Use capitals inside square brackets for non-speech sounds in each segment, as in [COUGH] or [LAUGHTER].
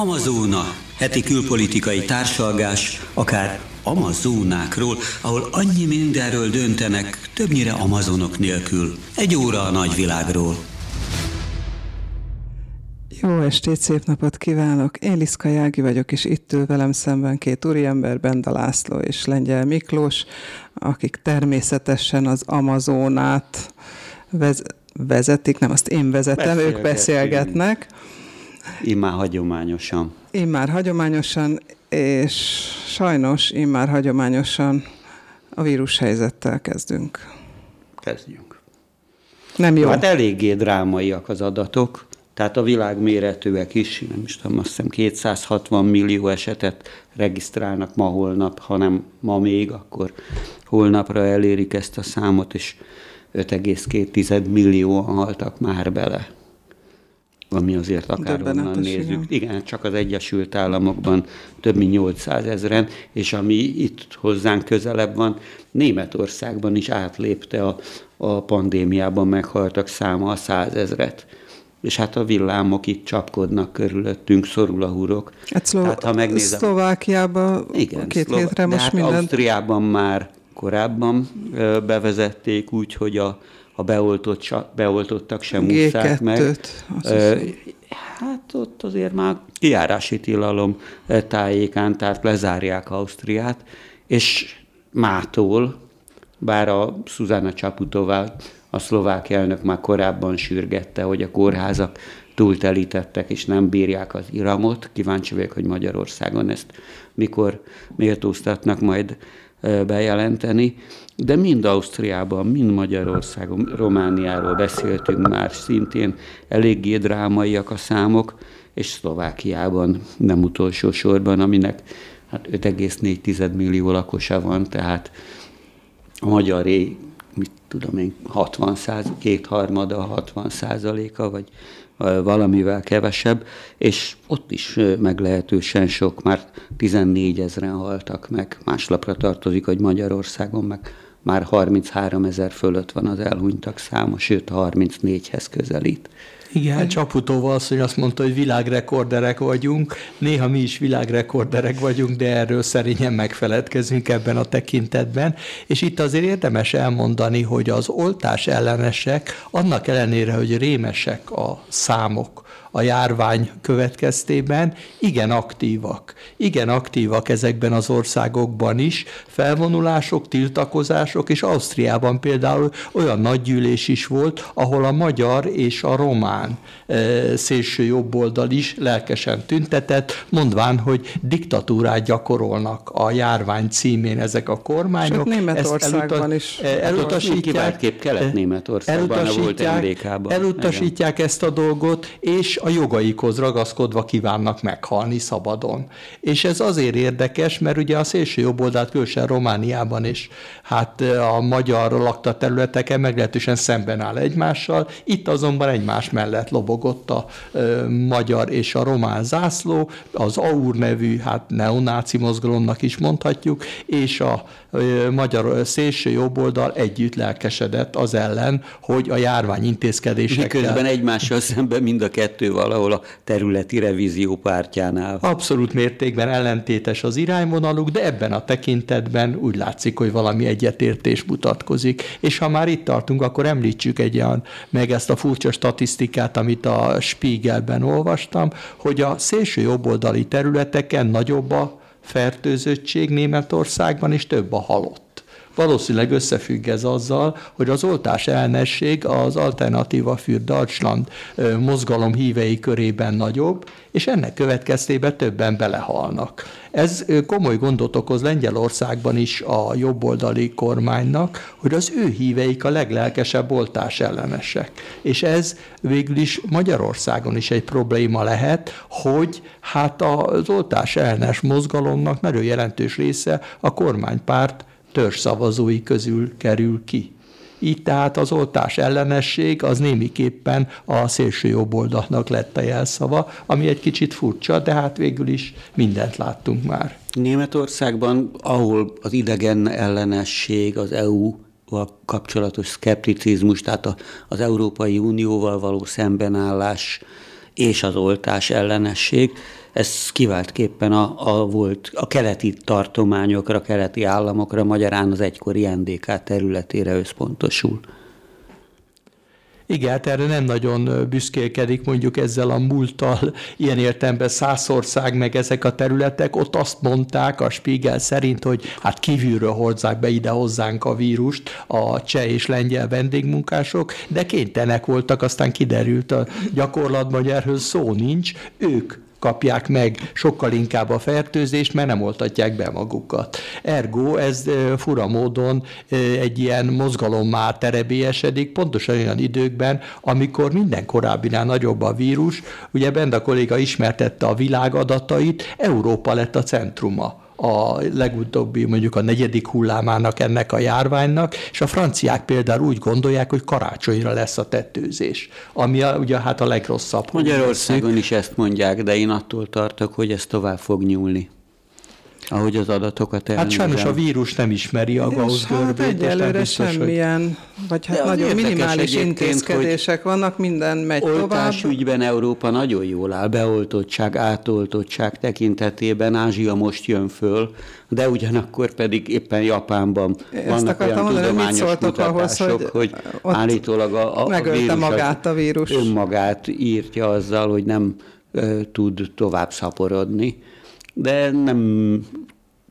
Amazóna, heti külpolitikai társalgás, akár Amazónákról, ahol annyi mindenről döntenek, többnyire Amazonok nélkül. Egy óra a nagyvilágról. Jó estét, szép napot kívánok! Én Liszka Jági vagyok, és itt ül velem szemben két úriember, Benda László és Lengyel Miklós, akik természetesen az Amazonát vez- vezetik, nem azt én vezetem, ők beszélgetnek. Immár hagyományosan. Immár hagyományosan, és sajnos immár hagyományosan a vírushelyzettel kezdünk. Kezdjünk. Nem jó. Hát eléggé drámaiak az adatok, tehát a világméretűek is, nem is tudom, azt hiszem 260 millió esetet regisztrálnak ma holnap, hanem ma még, akkor holnapra elérik ezt a számot, és 5,2 millióan haltak már bele ami azért akárhonnan nézzük. Igen. csak az Egyesült Államokban több mint 800 ezeren, és ami itt hozzánk közelebb van, Németországban is átlépte a, a pandémiában meghaltak száma a százezret. És hát a villámok itt csapkodnak körülöttünk, szorul a hurok. Hát Szló- hát, ha megnézem, Szlovákiában igen, két Szlov- hétre most hát minden... Ausztriában már korábban bevezették úgy, hogy a a beoltott, beoltottak sem ússzák meg. Hát ott azért már kiárási tilalom tájékán, tehát lezárják Ausztriát, és mától, bár a Szuzana Csaputová, a szlovák elnök már korábban sürgette, hogy a kórházak túltelítettek, és nem bírják az iramot. Kíváncsi vagyok, hogy Magyarországon ezt mikor méltóztatnak majd bejelenteni de mind Ausztriában, mind Magyarországon, Romániáról beszéltünk már szintén, eléggé drámaiak a számok, és Szlovákiában nem utolsó sorban, aminek hát 5,4 millió lakosa van, tehát a magyaré, mit tudom én, 60 száz, kétharmada, 60 százaléka, vagy valamivel kevesebb, és ott is meglehetősen sok, már 14 ezeren haltak meg. Máslapra tartozik, hogy Magyarországon meg már 33 ezer fölött van az elhunytak száma, sőt 34-hez közelít. Igen, Csaputóval hogy azt mondta, hogy világrekorderek vagyunk. Néha mi is világrekorderek vagyunk, de erről szerényen megfeledkezünk ebben a tekintetben. És itt azért érdemes elmondani, hogy az oltás ellenesek, annak ellenére, hogy rémesek a számok, a járvány következtében igen aktívak. Igen aktívak ezekben az országokban is, felvonulások, tiltakozások, és Ausztriában például olyan nagygyűlés is volt, ahol a magyar és a román e, szélső jobboldal is lelkesen tüntetett, mondván, hogy diktatúrát gyakorolnak a járvány címén ezek a kormányok. Sőt, Németországban elutas, is. E, elutasítják, Kelet-Németországban elutasítják, volt Elutasítják ezt a dolgot, és a jogaikhoz ragaszkodva kívánnak meghalni szabadon. És ez azért érdekes, mert ugye a szélső jobboldalt különösen Romániában és hát a magyar lakta területeken meglehetősen szemben áll egymással, itt azonban egymás mellett lobogott a ö, magyar és a román zászló, az AUR nevű, hát neonáci mozgalomnak is mondhatjuk, és a magyar szélső jobboldal együtt lelkesedett az ellen, hogy a járvány intézkedésekkel... Miközben egymással szemben mind a kettő valahol a területi revízió pártjánál. Abszolút mértékben ellentétes az irányvonaluk, de ebben a tekintetben úgy látszik, hogy valami egyetértés mutatkozik. És ha már itt tartunk, akkor említsük egy olyan, meg ezt a furcsa statisztikát, amit a Spiegelben olvastam, hogy a szélső jobboldali területeken nagyobb a fertőzöttség Németországban, és több a halott. Valószínűleg összefügg ez azzal, hogy az oltás ellenesség az Alternatíva für Deutschland mozgalom hívei körében nagyobb, és ennek következtében többen belehalnak. Ez komoly gondot okoz Lengyelországban is a jobboldali kormánynak, hogy az ő híveik a leglelkesebb oltás ellenesek. És ez végül is Magyarországon is egy probléma lehet, hogy hát az oltás ellenes mozgalomnak nagyon jelentős része a kormánypárt törzszavazói közül kerül ki. Így tehát az oltás ellenesség az némiképpen a szélső jobb oldalnak lett a jelszava, ami egy kicsit furcsa, de hát végül is mindent láttunk már. Németországban, ahol az idegen ellenesség, az EU kapcsolatos szkepticizmus, tehát az Európai Unióval való szembenállás és az oltás ellenesség, ez kiváltképpen a, a, volt a keleti tartományokra, keleti államokra, magyarán az egykori NDK területére összpontosul. Igen, hát erre nem nagyon büszkélkedik mondjuk ezzel a múlttal, ilyen értelemben Szászország, meg ezek a területek, ott azt mondták a Spiegel szerint, hogy hát kívülről hozzák be ide hozzánk a vírust a cseh és lengyel vendégmunkások, de kénytelenek voltak, aztán kiderült a gyakorlatban, hogy erről szó nincs, ők kapják meg sokkal inkább a fertőzést, mert nem oltatják be magukat. Ergo ez fura módon egy ilyen mozgalommá terebélyesedik, pontosan olyan időkben, amikor minden korábbinál nagyobb a vírus. Ugye Benda kolléga ismertette a világ adatait, Európa lett a centruma a legutóbbi, mondjuk a negyedik hullámának ennek a járványnak, és a franciák például úgy gondolják, hogy karácsonyra lesz a tettőzés, ami a, ugye hát a legrosszabb. Magyarországon is ezt mondják, de én attól tartok, hogy ez tovább fog nyúlni ahogy az adatokat elnézem. Hát sajnos a vírus nem ismeri a Gauss görbét. Hát egyelőre biztos, semmilyen, hogy... vagy hát nagyon minimális intézkedések vannak, minden megy tovább. ügyben Európa nagyon jól áll, beoltottság, átoltottság tekintetében, Ázsia most jön föl, de ugyanakkor pedig éppen Japánban Ezt vannak olyan mondani, tudományos mutatások, ahhoz, hogy, hogy állítólag a, a, vírus magát a vírus. önmagát írtja azzal, hogy nem ö, tud tovább szaporodni de nem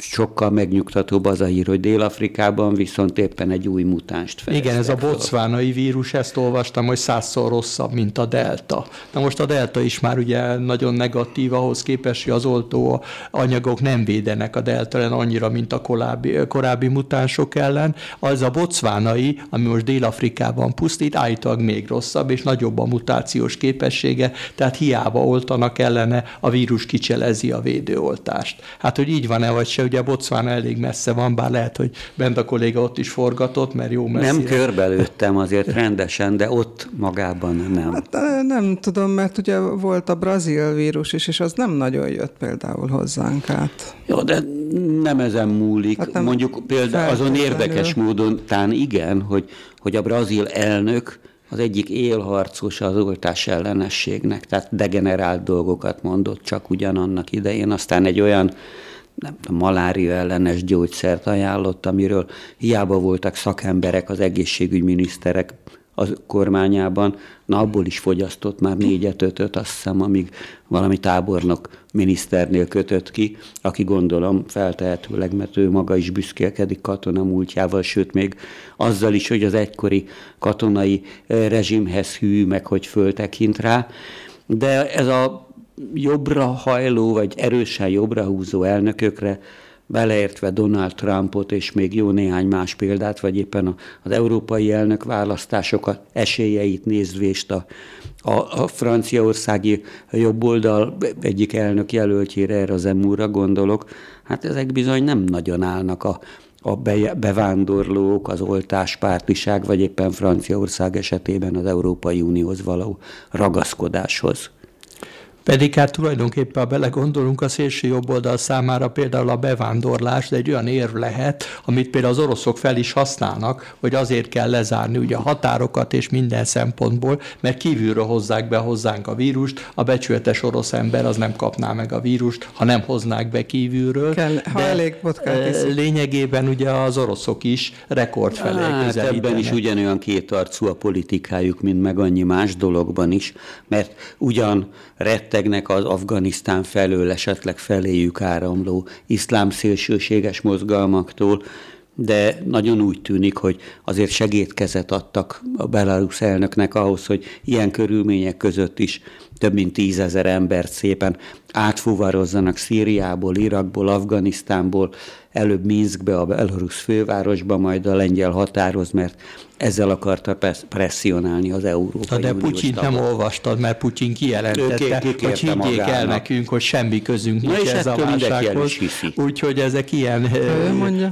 sokkal megnyugtatóbb az a hír, hogy Dél-Afrikában viszont éppen egy új mutánst fejeztek. Igen, ez a bocvánai vírus, ezt olvastam, hogy százszor rosszabb, mint a delta. Na most a delta is már ugye nagyon negatív, ahhoz képest, hogy az oltó anyagok nem védenek a delta ellen annyira, mint a korábbi, korábbi mutánsok ellen. Az a bocvánai, ami most Dél-Afrikában pusztít, állítólag még rosszabb, és nagyobb a mutációs képessége, tehát hiába oltanak ellene, a vírus kicselezi a védőoltást. Hát, hogy így van-e, vagy se, ugye Bocván elég messze van, bár lehet, hogy bent a kolléga ott is forgatott, mert jó messze. Nem körbelőttem azért rendesen, de ott magában nem. Hát, nem tudom, mert ugye volt a brazil vírus is, és az nem nagyon jött például hozzánk át. Jó, de nem ezen múlik. Hát nem Mondjuk például azon érdekes módon, tán igen, hogy, hogy a brazil elnök az egyik élharcos az oltás ellenességnek, tehát degenerált dolgokat mondott csak ugyanannak idején, aztán egy olyan nem tudom, malária ellenes gyógyszert ajánlott, amiről hiába voltak szakemberek, az egészségügyminiszterek a kormányában, na abból is fogyasztott már négyet, ötöt, azt hiszem, amíg valami tábornok miniszternél kötött ki, aki gondolom feltehetőleg, mert ő maga is büszkélkedik katona múltjával, sőt még azzal is, hogy az egykori katonai rezsimhez hű, meg hogy föltekint rá. De ez a jobbra hajló, vagy erősen jobbra húzó elnökökre, beleértve Donald Trumpot és még jó néhány más példát, vagy éppen az európai elnök választásokat, esélyeit nézvést a, a, a franciaországi jobboldal egyik elnök jelöltjére, erre az emúra gondolok, hát ezek bizony nem nagyon állnak a, a bevándorlók, az oltáspártiság, vagy éppen Franciaország esetében az Európai Unióhoz való ragaszkodáshoz. Pedig hát tulajdonképpen, ha belegondolunk, a szélső jobb oldal számára például a bevándorlás egy olyan érv lehet, amit például az oroszok fel is használnak, hogy azért kell lezárni ugye a határokat és minden szempontból, mert kívülről hozzák be hozzánk a vírust, a becsületes orosz ember az nem kapná meg a vírust, ha nem hoznák be kívülről. Kell, ha elég Lényegében ugye az oroszok is rekord felé hát, ebben is ugyanolyan kétarcú a politikájuk, mint meg annyi más dologban is, mert ugyan rettegnek az Afganisztán felől esetleg feléjük áramló iszlám szélsőséges mozgalmaktól, de nagyon úgy tűnik, hogy azért segédkezet adtak a Belarus elnöknek ahhoz, hogy ilyen körülmények között is több mint tízezer embert szépen átfuvarozzanak Szíriából, Irakból, Afganisztánból, előbb Minskbe, a Belarus fővárosba, majd a lengyel határhoz, mert ezzel akarta presszionálni az Európai De Putyin nem olvastad, mert Putyin kijelentette, hogy higgyék magának. el nekünk, hogy semmi közünk nincs ez a válsághoz. Úgyhogy ezek ilyen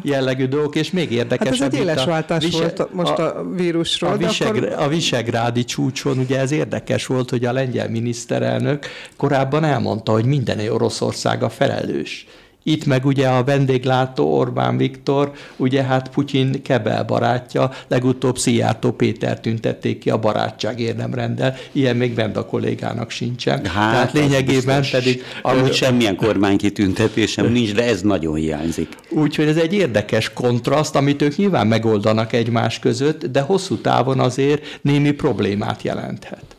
jellegű dolgok, és még érdekesebb. Hát ez egy éles váltás vise, volt most a, a vírusról. A, visegr, akkor... a Visegrádi csúcson ugye ez érdekes volt, hogy a lengyel miniszterelnök korábban elmondta, hogy minden Oroszország a felelős Itt meg ugye a vendéglátó Orbán Viktor, ugye hát Putyin kebel barátja, legutóbb Szijjártó Péter tüntették ki a barátság érdemrendel, ilyen még bent a kollégának sincsen. Hát, Tehát lényegében pedig... Amúgy semmilyen kormánykitüntetésem nincs, de ez nagyon hiányzik. Úgyhogy ez egy érdekes kontraszt, amit ők nyilván megoldanak egymás között, de hosszú távon azért némi problémát jelenthet.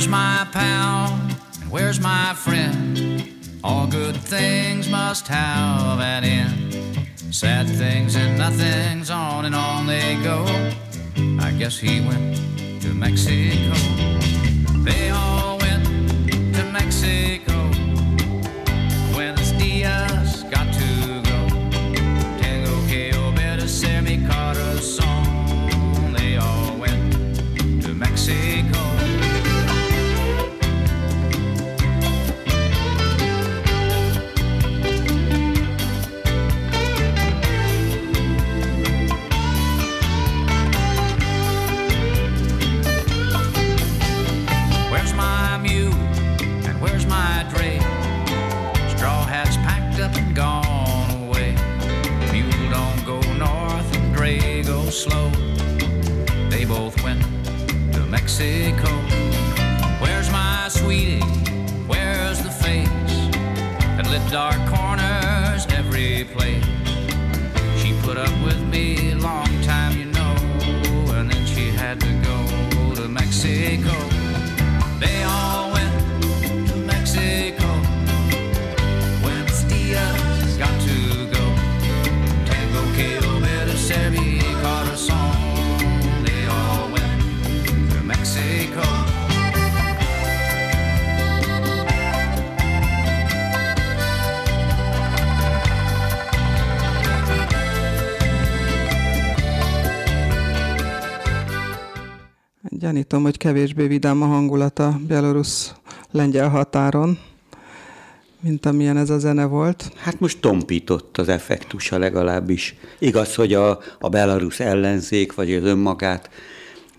Where's my pal? And where's my friend? All good things must have an end. Sad things and nothings, on and on they go. I guess he went to Mexico. They all went to Mexico. Slow. They both went to Mexico. Where's my sweetie? Where's the face that lit dark corners every place? She put up with me a long time, you know, and then she had to go to Mexico. They all Gyanítom, hogy kevésbé vidám a hangulat a belorusz-lengyel határon, mint amilyen ez a zene volt. Hát most tompított az effektusa legalábbis. Igaz, hogy a, a belarusz ellenzék, vagy az önmagát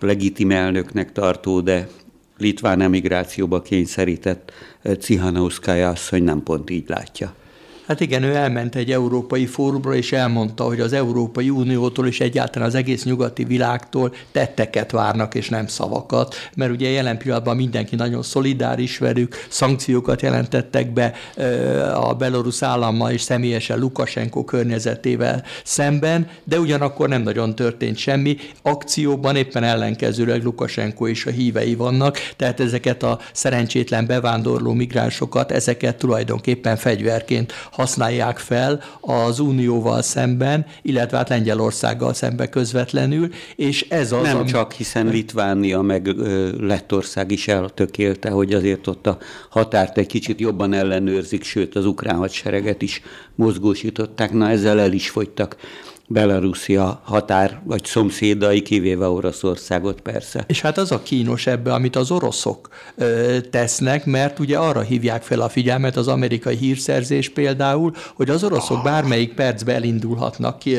legitim elnöknek tartó, de litván emigrációba kényszerített Cihanouszkája asszony nem pont így látja. Hát igen, ő elment egy európai fórumra, és elmondta, hogy az Európai Uniótól és egyáltalán az egész nyugati világtól tetteket várnak, és nem szavakat, mert ugye jelen pillanatban mindenki nagyon szolidáris velük, szankciókat jelentettek be a belorusz állammal és személyesen Lukasenko környezetével szemben, de ugyanakkor nem nagyon történt semmi. Akcióban éppen ellenkezőleg Lukasenko és a hívei vannak, tehát ezeket a szerencsétlen bevándorló migránsokat, ezeket tulajdonképpen fegyverként használják fel az Unióval szemben, illetve hát Lengyelországgal szembe közvetlenül, és ez az... Nem ami... csak, hiszen Litvánia meg Lettország is eltökélte, hogy azért ott a határt egy kicsit jobban ellenőrzik, sőt az ukrán hadsereget is mozgósították, na ezzel el is fogytak Belarusia határ vagy szomszédai, kivéve Oroszországot persze. És hát az a kínos ebbe, amit az oroszok ö, tesznek, mert ugye arra hívják fel a figyelmet az amerikai hírszerzés például, hogy az oroszok oh. bármelyik percben elindulhatnak ki,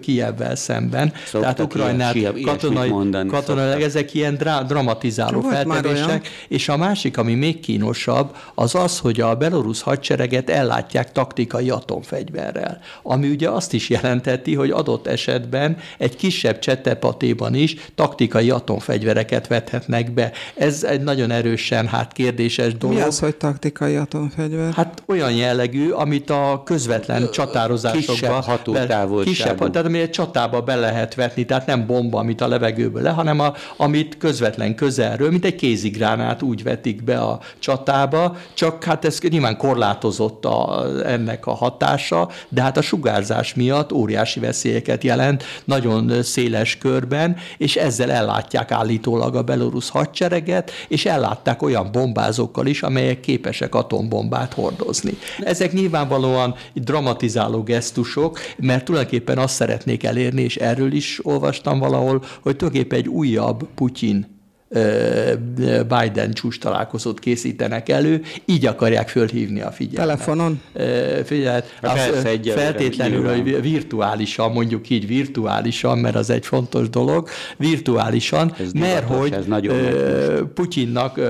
Kijevvel szemben. Szoktak Tehát Ukrajnát katonai, katonailag ezek ilyen drá, dramatizáló feltevések. És a másik, ami még kínosabb, az az, hogy a belorusz hadsereget ellátják taktikai atomfegyverrel, ami ugye azt is jelenteti, hogy adott esetben egy kisebb csetepatéban is taktikai atomfegyvereket vethetnek be. Ez egy nagyon erősen hát kérdéses dolog. Mi az, hogy taktikai atomfegyver? Hát olyan jellegű, amit a közvetlen csatározásokban... Kisebb hatótávolságú. Kisebb, tehát ami egy csatába be lehet vetni, tehát nem bomba, amit a levegőből le, hanem a, amit közvetlen közelről, mint egy kézigránát úgy vetik be a csatába, csak hát ez nyilván korlátozott a, ennek a hatása, de hát a sugárzás miatt óriási veszélyeket jelent nagyon széles körben, és ezzel ellátják állítólag a belorusz hadsereget, és ellátták olyan bombázókkal is, amelyek képesek atombombát hordozni. Ezek nyilvánvalóan dramatizáló gesztusok, mert tulajdonképpen azt szeretnék elérni, és erről is olvastam valahol, hogy tulajdonképpen egy újabb Putyin Biden csúcs találkozót készítenek elő, így akarják fölhívni a figyelmet. Telefonon? Figyelmet, hát feltétlenül, hogy virtuálisan, mondjuk így virtuálisan, mert az egy fontos dolog, virtuálisan, ez mert divatos, hogy ez nagyon Putyinnak,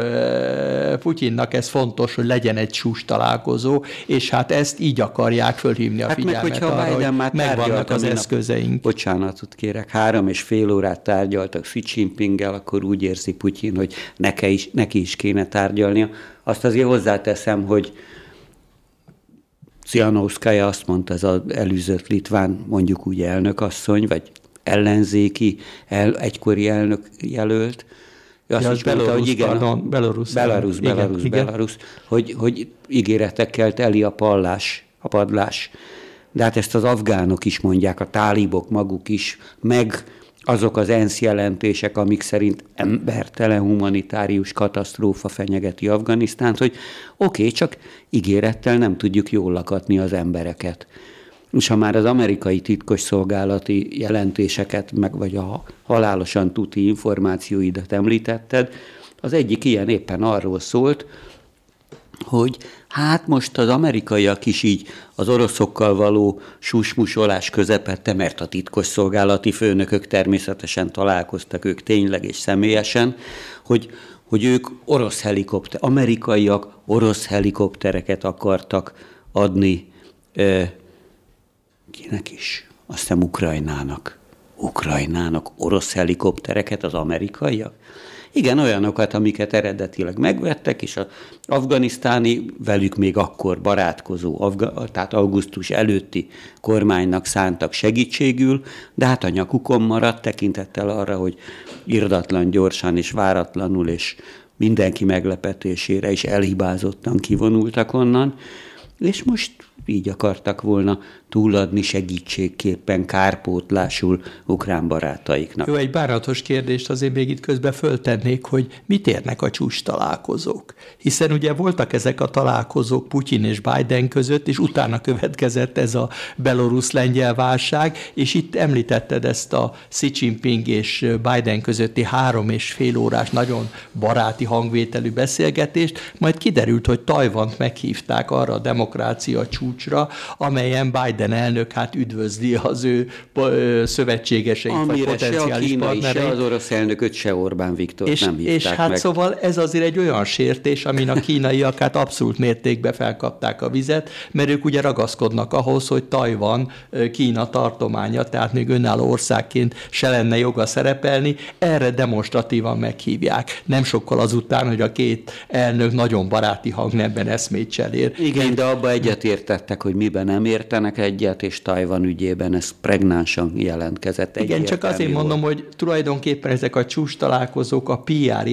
Putyinnak ez fontos, hogy legyen egy csúcs találkozó, és hát ezt így akarják fölhívni a hát figyelmet meg, arra, Biden hogy megvannak az eszközeink. Bocsánatot kérek, három és fél órát tárgyaltak Xi jinping akkor úgy érzi Putyin, hogy neki is, neki is kéne tárgyalnia. Azt azért hozzáteszem, hogy Cianowskaja azt mondta, ez az előzött litván, mondjuk úgy elnökasszony, vagy ellenzéki, el, egykori elnök jelölt, ő azt ja, is mondta, hogy igen, pardon, Belarus, Belarus, igen, Belarus, igen. Belarus, hogy, hogy ígéretekkel teli a pallás, a padlás. De hát ezt az afgánok is mondják, a tálibok maguk is, meg azok az ENSZ jelentések, amik szerint embertelen humanitárius katasztrófa fenyegeti Afganisztánt, hogy oké, okay, csak ígérettel nem tudjuk jól lakatni az embereket. És ha már az amerikai titkosszolgálati jelentéseket, meg vagy a halálosan tuti információidat említetted, az egyik ilyen éppen arról szólt, hogy hát most az amerikaiak is így az oroszokkal való susmusolás közepette, mert a titkosszolgálati főnökök természetesen találkoztak ők tényleg és személyesen, hogy, hogy ők orosz helikopter, amerikaiak orosz helikoptereket akartak adni kinek is? Azt hiszem Ukrajnának. Ukrajnának orosz helikoptereket az amerikaiak? Igen, olyanokat, amiket eredetileg megvettek, és az afganisztáni, velük még akkor barátkozó, tehát augusztus előtti kormánynak szántak segítségül, de hát a nyakukon maradt tekintettel arra, hogy irdatlan gyorsan és váratlanul, és mindenki meglepetésére is elhibázottan kivonultak onnan, és most így akartak volna túladni segítségképpen, kárpótlásul ukrán barátaiknak. Jó, egy bánatos kérdést azért még itt közben föltennék, hogy mit érnek a csúcs találkozók? Hiszen ugye voltak ezek a találkozók Putyin és Biden között, és utána következett ez a belorusz-lengyel válság, és itt említetted ezt a Xi Jinping és Biden közötti három és fél órás nagyon baráti hangvételű beszélgetést, majd kiderült, hogy Tajvant meghívták arra a demokrácia csúcsra, amelyen Biden elnök hát üdvözli az ő szövetségeseit, Amire vagy potenciális se a kínai, se az orosz elnököt, se Orbán Viktor és, nem És hát meg. szóval ez azért egy olyan sértés, amin a kínaiak hát abszolút mértékben felkapták a vizet, mert ők ugye ragaszkodnak ahhoz, hogy Tajvan Kína tartománya, tehát még önálló országként se lenne joga szerepelni, erre demonstratívan meghívják. Nem sokkal azután, hogy a két elnök nagyon baráti hangnemben eszmét cserél. Igen, de abba egyetértettek, hogy miben nem értenek egy egyet, és Tajvan ügyében ez pregnánsan jelentkezett. Igen, csak azért volt. mondom, hogy tulajdonképpen ezek a csúcs találkozók a PR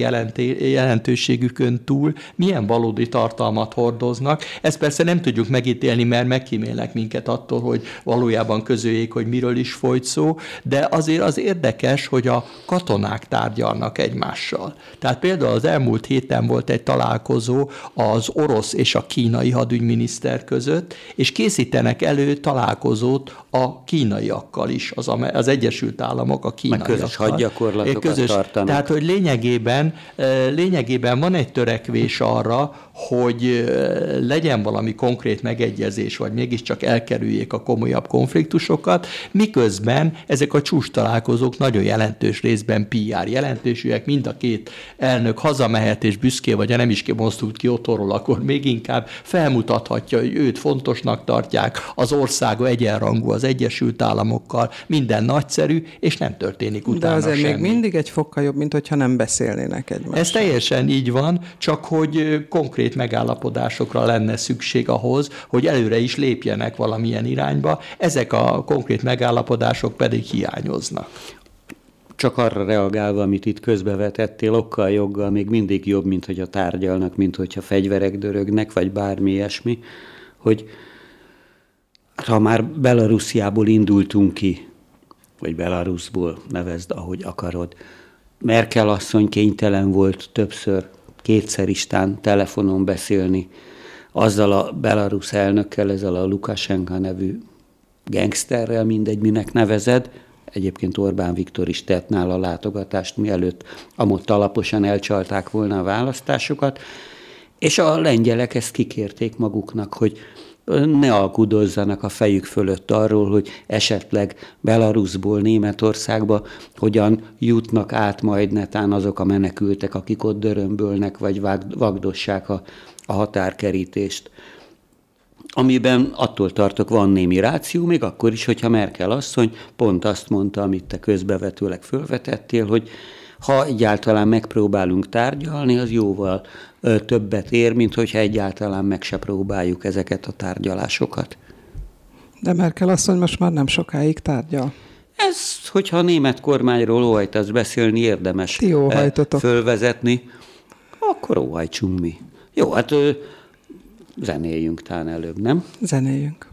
jelentőségükön túl milyen valódi tartalmat hordoznak. Ezt persze nem tudjuk megítélni, mert megkímélnek minket attól, hogy valójában közöljék, hogy miről is folyt szó, de azért az érdekes, hogy a katonák tárgyalnak egymással. Tehát például az elmúlt héten volt egy találkozó az orosz és a kínai hadügyminiszter között, és készítenek elő találkozót a kínaiakkal is, az, az Egyesült Államok a kínaiakkal. Meg közös hadgyakorlatokat közös, tartanak. Tehát, hogy lényegében, lényegében van egy törekvés arra, hogy legyen valami konkrét megegyezés, vagy mégiscsak elkerüljék a komolyabb konfliktusokat, miközben ezek a csúcs találkozók nagyon jelentős részben PR jelentősűek, mind a két elnök hazamehet és büszké, vagy ha nem is mozdult ki otthonról, akkor még inkább felmutathatja, hogy őt fontosnak tartják, az országa egyenrangú az Egyesült Államokkal, minden nagyszerű, és nem történik utána De azért semmi. még mindig egy fokkal jobb, mint hogyha nem beszélnének egymással. Ez teljesen így van, csak hogy konkrét megállapodásokra lenne szükség ahhoz, hogy előre is lépjenek valamilyen irányba, ezek a konkrét megállapodások pedig hiányoznak csak arra reagálva, amit itt közbevetettél, okkal, joggal még mindig jobb, mint hogy a tárgyalnak, mint hogyha fegyverek dörögnek, vagy bármi ilyesmi, hogy ha már Belarusiából indultunk ki, vagy Belarusból nevezd, ahogy akarod, Merkel asszony kénytelen volt többször, kétszer istán telefonon beszélni azzal a Belarus elnökkel, ezzel a Lukashenka nevű gangsterrel, mindegy, minek nevezed, Egyébként Orbán Viktor is tett nála látogatást, mielőtt amott alaposan elcsalták volna a választásokat. És a lengyelek ezt kikérték maguknak, hogy ne alkudozzanak a fejük fölött arról, hogy esetleg Belarusból Németországba hogyan jutnak át majd netán azok a menekültek, akik ott dörömbölnek, vagy vagdossák a, a határkerítést. Amiben attól tartok, van némi ráció, még akkor is, hogyha Merkel asszony pont azt mondta, amit te közbevetőleg fölvetettél, hogy ha egyáltalán megpróbálunk tárgyalni, az jóval többet ér, mint hogyha egyáltalán meg se próbáljuk ezeket a tárgyalásokat. De Merkel asszony most már nem sokáig tárgyal. Ez, hogyha a német kormányról óhajtasz beszélni, érdemes Ti fölvezetni, akkor óhajtsunk mi. Jó, hát zenéljünk tán előbb, nem? Zenéljünk.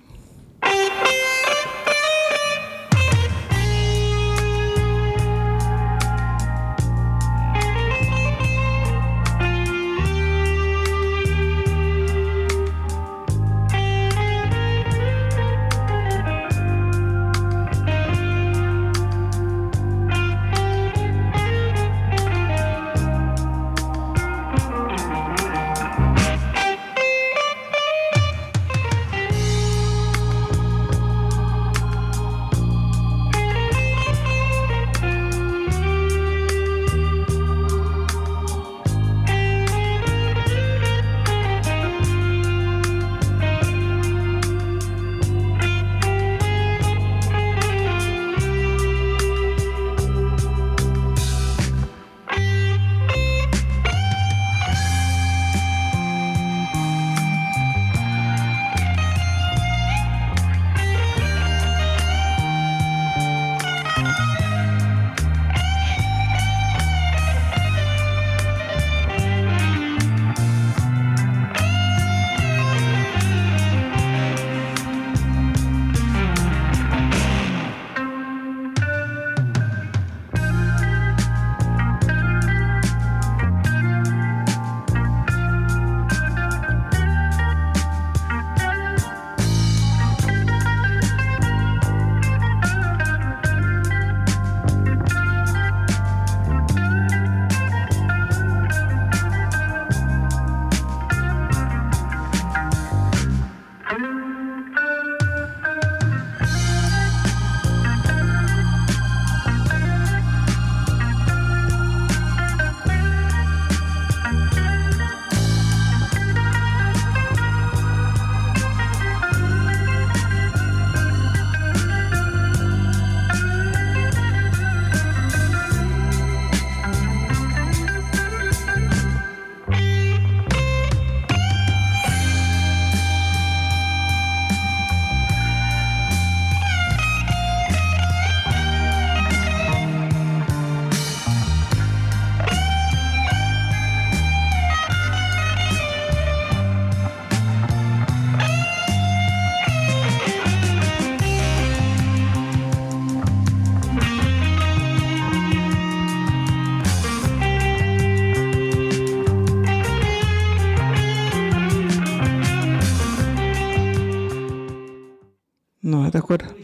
Akkor...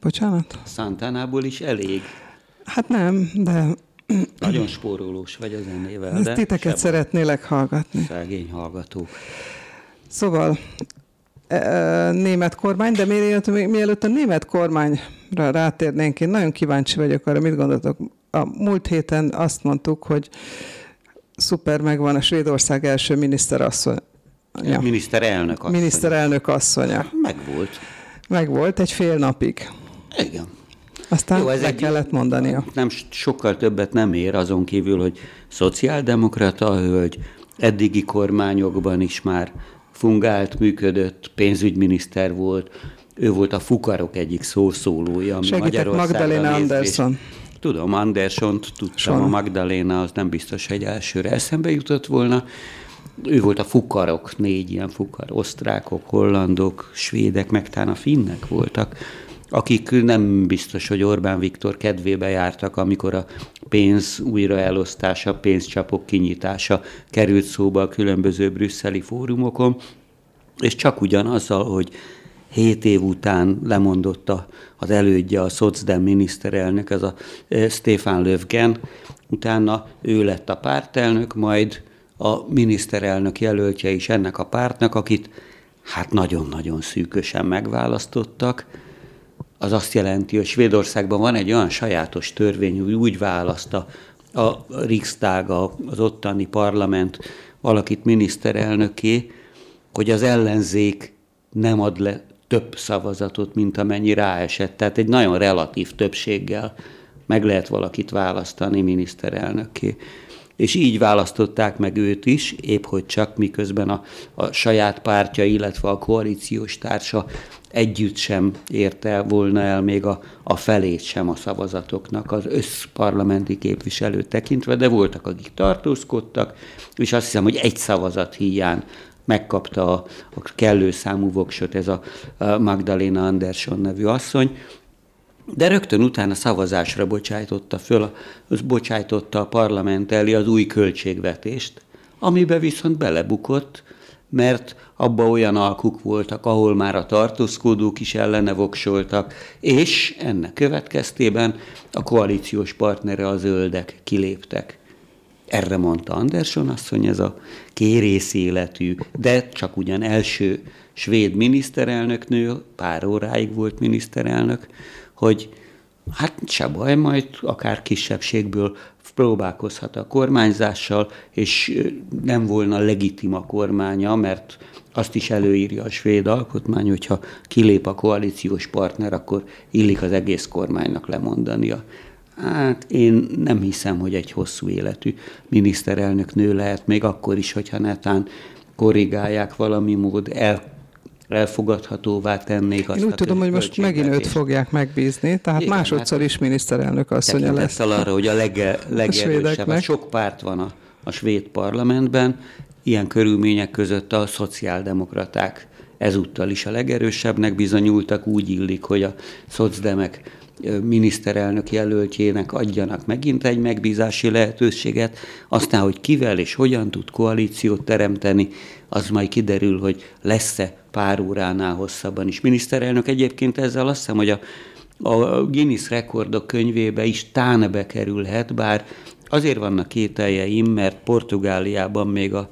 Bocsánat? Szántánából is elég. Hát nem, de... Nagyon spórolós vagy a zenével, Ezt de... Titeket szeretnélek hallgatni. Szegény hallgató. Szóval e, e, német kormány, de mielőtt, mielőtt a német kormányra rátérnénk, én nagyon kíváncsi vagyok arra, mit gondoltok. A múlt héten azt mondtuk, hogy szuper megvan a Svédország első miniszterasszony, Ja. Miniszterelnök asszonya. Miniszterelnök asszonya. Megvolt. Megvolt egy fél napig. Igen. Aztán Jó, ez le kellett mondania. Nem sokkal többet nem ér, azon kívül, hogy szociáldemokrata hölgy, eddigi kormányokban is már fungált, működött, pénzügyminiszter volt, ő volt a fukarok egyik szószólója. Ami Segített Magdalena Anderson. Tudom, Andersont tudtam, Son. a Magdalena az nem biztos, hogy elsőre eszembe jutott volna, ő volt a fukarok, négy ilyen fukar, osztrákok, hollandok, svédek, meg a finnek voltak, akik nem biztos, hogy Orbán Viktor kedvébe jártak, amikor a pénz újraelosztása, pénzcsapok kinyitása került szóba a különböző brüsszeli fórumokon, és csak ugyanazzal, hogy hét év után lemondott az elődje, a szocdem miniszterelnök, ez a Stefan Löfgen, utána ő lett a pártelnök, majd a miniszterelnök jelöltje is ennek a pártnak, akit hát nagyon-nagyon szűkösen megválasztottak. Az azt jelenti, hogy Svédországban van egy olyan sajátos törvény, hogy úgy választ a, Riksdag, az ottani parlament valakit miniszterelnöké, hogy az ellenzék nem ad le több szavazatot, mint amennyi ráesett. Tehát egy nagyon relatív többséggel meg lehet valakit választani miniszterelnökké. És így választották meg őt is, épp hogy csak miközben a, a saját pártja, illetve a koalíciós társa együtt sem érte volna el még a, a felét sem a szavazatoknak az összparlamenti képviselőt tekintve, de voltak, akik tartózkodtak, és azt hiszem, hogy egy szavazat hiány megkapta a, a kellő számú voksot ez a, Magdalena Anderson nevű asszony, de rögtön utána szavazásra bocsájtotta föl, az bocsájtotta a parlament elé az új költségvetést, amibe viszont belebukott, mert abba olyan alkuk voltak, ahol már a tartózkodók is ellene voksoltak, és ennek következtében a koalíciós partnere a zöldek kiléptek. Erre mondta Anderson asszony, ez a kérész életű, de csak ugyan első svéd miniszterelnöknő, pár óráig volt miniszterelnök, hogy hát se baj, majd akár kisebbségből próbálkozhat a kormányzással, és nem volna legitim a kormánya, mert azt is előírja a svéd alkotmány, hogyha kilép a koalíciós partner, akkor illik az egész kormánynak lemondania. Hát én nem hiszem, hogy egy hosszú életű miniszterelnök nő lehet, még akkor is, hogyha netán korrigálják valami mód, el elfogadhatóvá tennék azt Én úgy tudom, hogy most megint őt fogják megbízni, tehát Igen, másodszor hát is miniszterelnök asszonya lesz. arra, hogy a lege, legerősebb, [LAUGHS] a sok párt van a, a svéd parlamentben, ilyen körülmények között a szociáldemokraták ezúttal is a legerősebbnek bizonyultak, úgy illik, hogy a szocdemek miniszterelnök jelöltjének adjanak megint egy megbízási lehetőséget, aztán, hogy kivel és hogyan tud koalíciót teremteni, az majd kiderül, hogy lesz-e pár óránál hosszabban is. Miniszterelnök egyébként ezzel azt hiszem, hogy a, a Guinness rekordok könyvébe is tán bekerülhet, bár azért vannak kételjeim, mert Portugáliában még a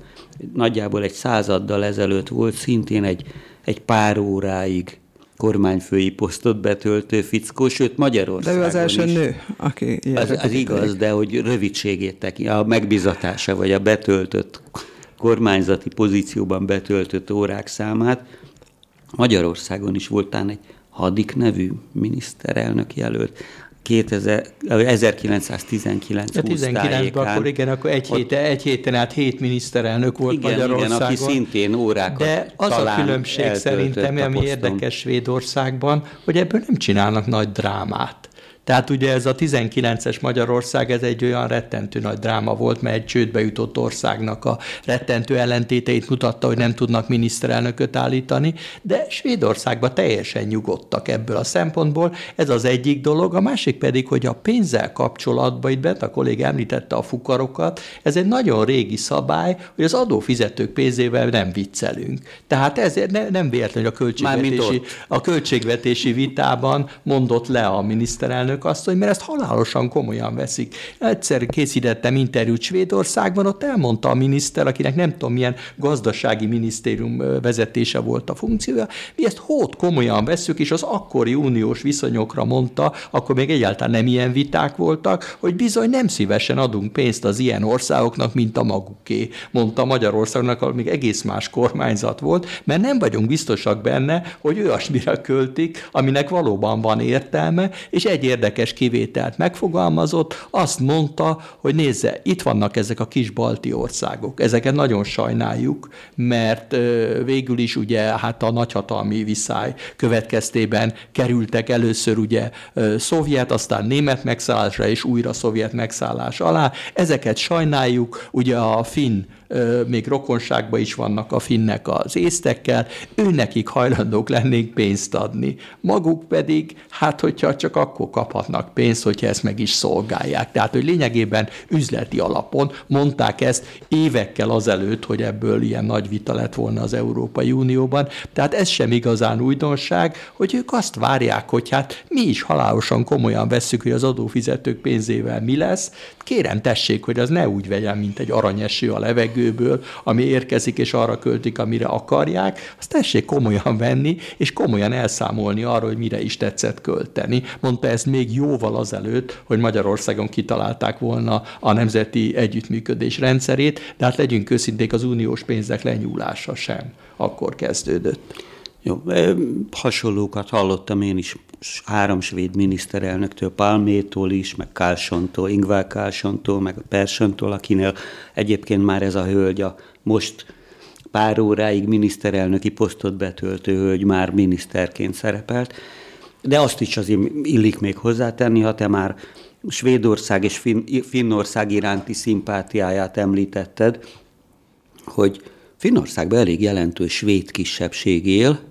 nagyjából egy századdal ezelőtt volt szintén egy, egy pár óráig kormányfői posztot betöltő fickó, sőt Magyarországon De ő az első is. nő, aki Az, az igaz, de hogy rövidségét teki, a megbizatása vagy a betöltött kormányzati pozícióban betöltött órák számát. Magyarországon is voltán egy Hadik nevű miniszterelnök jelölt, 2000, 1919 ja, 19-ben akkor igen, akkor egy, héten, egy héten át hét miniszterelnök volt igen, Magyarországon. Igen, aki szintén órákat De az a különbség szerintem, ami érdekes Svédországban, hogy ebből nem csinálnak nagy drámát. Tehát ugye ez a 19-es Magyarország, ez egy olyan rettentő nagy dráma volt, mert egy csődbe jutott országnak a rettentő ellentéteit mutatta, hogy nem tudnak miniszterelnököt állítani, de Svédországban teljesen nyugodtak ebből a szempontból. Ez az egyik dolog, a másik pedig, hogy a pénzzel kapcsolatban, itt bent a kollég említette a fukarokat, ez egy nagyon régi szabály, hogy az adófizetők pénzével nem viccelünk. Tehát ez ne, nem véletlenül a költségvetési, a költségvetési vitában mondott le a miniszterelnök, elnök asszony, mert ezt halálosan komolyan veszik. Egyszer készítettem interjút Svédországban, ott elmondta a miniszter, akinek nem tudom milyen gazdasági minisztérium vezetése volt a funkciója, mi ezt hót komolyan veszük, és az akkori uniós viszonyokra mondta, akkor még egyáltalán nem ilyen viták voltak, hogy bizony nem szívesen adunk pénzt az ilyen országoknak, mint a maguké, mondta Magyarországnak, ahol még egész más kormányzat volt, mert nem vagyunk biztosak benne, hogy olyasmire költik, aminek valóban van értelme, és egy érdekes kivételt megfogalmazott, azt mondta, hogy nézze, itt vannak ezek a kis balti országok, ezeket nagyon sajnáljuk, mert végül is ugye hát a nagyhatalmi viszály következtében kerültek először ugye szovjet, aztán német megszállásra és újra szovjet megszállás alá. Ezeket sajnáljuk, ugye a finn még rokonságban is vannak a finnek az észtekkel, ő nekik hajlandók lennénk pénzt adni. Maguk pedig, hát hogyha csak akkor kaphatnak pénzt, hogyha ezt meg is szolgálják. Tehát, hogy lényegében üzleti alapon mondták ezt évekkel azelőtt, hogy ebből ilyen nagy vita lett volna az Európai Unióban. Tehát ez sem igazán újdonság, hogy ők azt várják, hogy hát mi is halálosan komolyan vesszük, hogy az adófizetők pénzével mi lesz. Kérem, tessék, hogy az ne úgy vegyen, mint egy aranyeső a levegőből, ami érkezik és arra költik, amire akarják. Azt tessék komolyan venni, és komolyan elszámolni arra, hogy mire is tetszett költeni. Mondta ezt még jóval azelőtt, hogy Magyarországon kitalálták volna a nemzeti együttműködés rendszerét, de hát legyünk őszinték, az uniós pénzek lenyúlása sem akkor kezdődött. Jó, hasonlókat hallottam én is három svéd miniszterelnöktől, Palmétól is, meg Kálsontól, Ingvál Kálsontól, meg Persontól, akinél egyébként már ez a hölgy a most pár óráig miniszterelnöki posztot betöltő hölgy már miniszterként szerepelt, de azt is azért illik még hozzátenni, ha te már Svédország és Finn, Finnország iránti szimpátiáját említetted, hogy Finnországban elég jelentős svéd kisebbség él,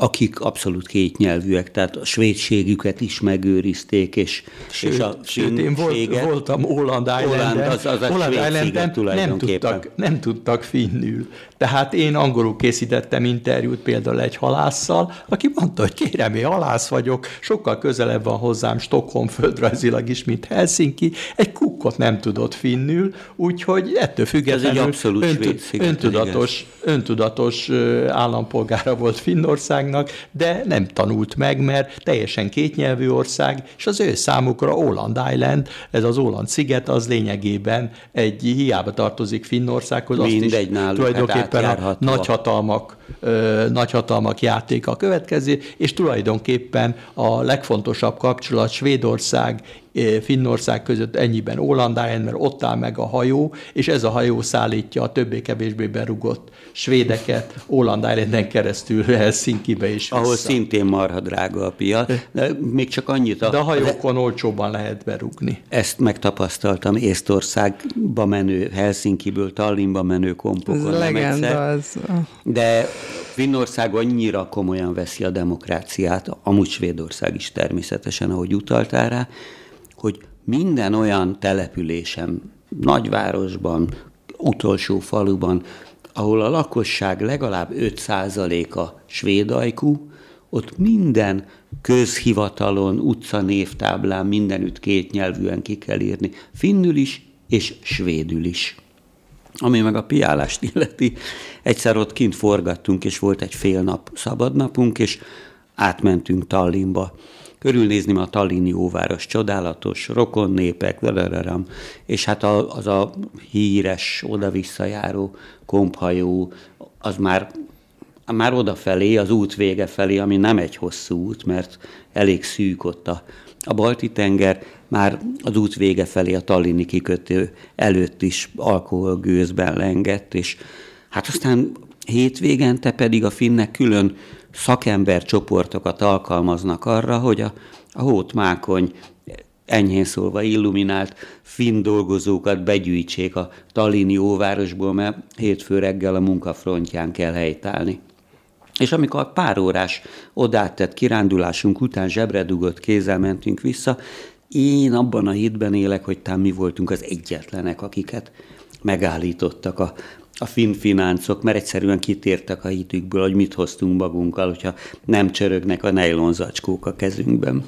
akik abszolút kétnyelvűek, tehát a svédségüket is megőrizték, és, sőt, és a sőt, én volt, voltam Holland Island-en, az, az Holland Island-en nem tudtak, nem tudtak finnül. Tehát én angolul készítettem interjút például egy halásszal, aki mondta, hogy kérem, én halász vagyok, sokkal közelebb van hozzám Stockholm földrajzilag is, mint Helsinki, egy kukkot nem tudott finnül, úgyhogy ettől függetlenül önt, öntudatos, öntudatos állampolgára volt Finnországnak, de nem tanult meg, mert teljesen kétnyelvű ország, és az ő számukra Åland Island, ez az Åland sziget, az lényegében egy hiába tartozik Finnországhoz, azt Mindegy is náluk, tulajdonképpen hát a nagyhatalmak, ö, nagyhatalmak játéka következő, és tulajdonképpen a legfontosabb kapcsolat Svédország Finnország között ennyiben Ólandáján, mert ott áll meg a hajó, és ez a hajó szállítja a többé-kevésbé berugott svédeket Ólandáján keresztül Helsinki-be is Ahol vissza. szintén marha drága a piac, de még csak annyit. A, de a hajókon de, olcsóban lehet berugni. Ezt megtapasztaltam Észtországba menő, Helsinkiből Tallinnba menő kompokon. Ez legenda az. De Finnország annyira komolyan veszi a demokráciát, amúgy Svédország is természetesen, ahogy utaltál rá, hogy minden olyan településen, nagyvárosban, utolsó faluban, ahol a lakosság legalább 5%-a svédajkú, ott minden közhivatalon, utcanévtáblán mindenütt kétnyelvűen ki kell írni, finnül is és svédül is. Ami meg a piálást [LAUGHS] illeti, egyszer ott kint forgattunk, és volt egy fél nap szabadnapunk, és átmentünk Tallinnba körülnézni a Tallini óváros, csodálatos, rokon népek, és hát az a híres, oda-visszajáró komphajó, az már már odafelé, az út vége felé, ami nem egy hosszú út, mert elég szűk ott a, a Balti-tenger, már az út vége felé a Tallini kikötő előtt is alkoholgőzben lengett, és hát aztán hétvégente pedig a finnek külön szakembercsoportokat alkalmaznak arra, hogy a, a hótmákony enyhén szólva illuminált finn dolgozókat begyűjtsék a Tallini óvárosból, mert hétfő reggel a munkafrontján kell helytállni. És amikor a pár órás odátett kirándulásunk után zsebre dugott kézzel mentünk vissza, én abban a hitben élek, hogy tám mi voltunk az egyetlenek, akiket megállítottak a a finn fináncok, mert egyszerűen kitértek a hitükből, hogy mit hoztunk magunkkal, hogyha nem csörögnek a nejlonzacskók a kezünkben.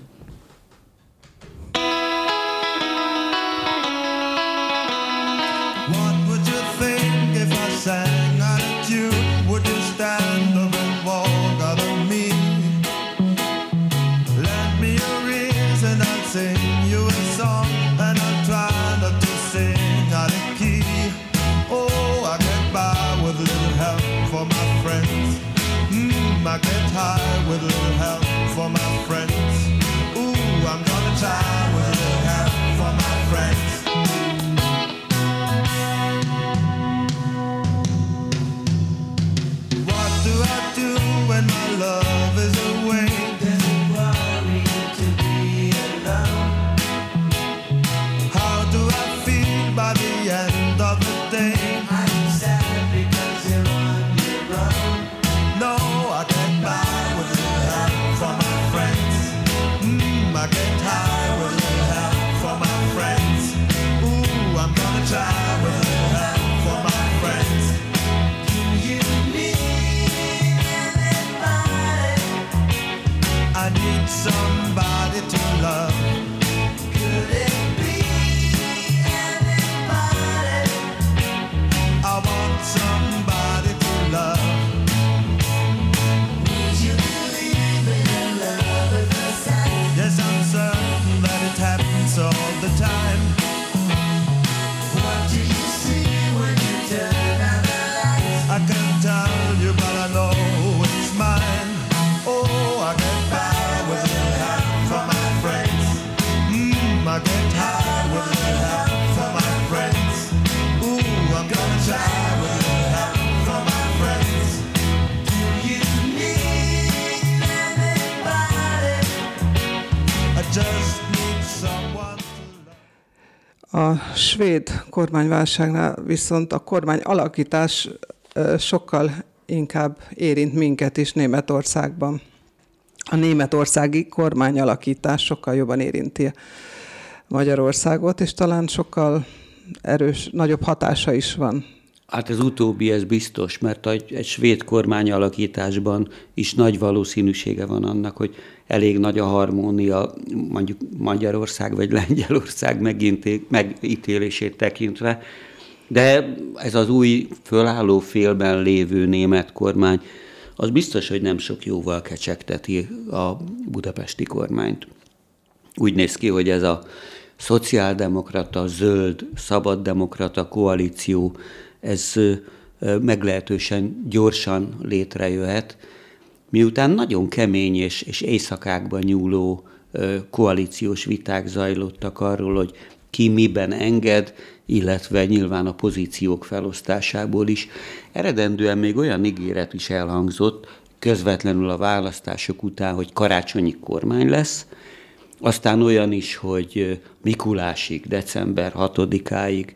Svéd kormányválságnál viszont a kormány alakítás sokkal inkább érint minket is Németországban. A németországi kormányalakítás sokkal jobban érinti Magyarországot, és talán sokkal erős, nagyobb hatása is van Hát ez utóbbi, ez biztos, mert egy, egy svéd kormány alakításban is nagy valószínűsége van annak, hogy elég nagy a harmónia mondjuk Magyarország vagy Lengyelország megítélését tekintve, de ez az új fölálló félben lévő német kormány, az biztos, hogy nem sok jóval kecsegteti a budapesti kormányt. Úgy néz ki, hogy ez a szociáldemokrata, zöld, szabaddemokrata koalíció ez meglehetősen gyorsan létrejöhet, miután nagyon kemény és, és éjszakákban nyúló koalíciós viták zajlottak arról, hogy ki miben enged, illetve nyilván a pozíciók felosztásából is. Eredendően még olyan ígéret is elhangzott, közvetlenül a választások után, hogy karácsonyi kormány lesz, aztán olyan is, hogy Mikulásig, december 6-áig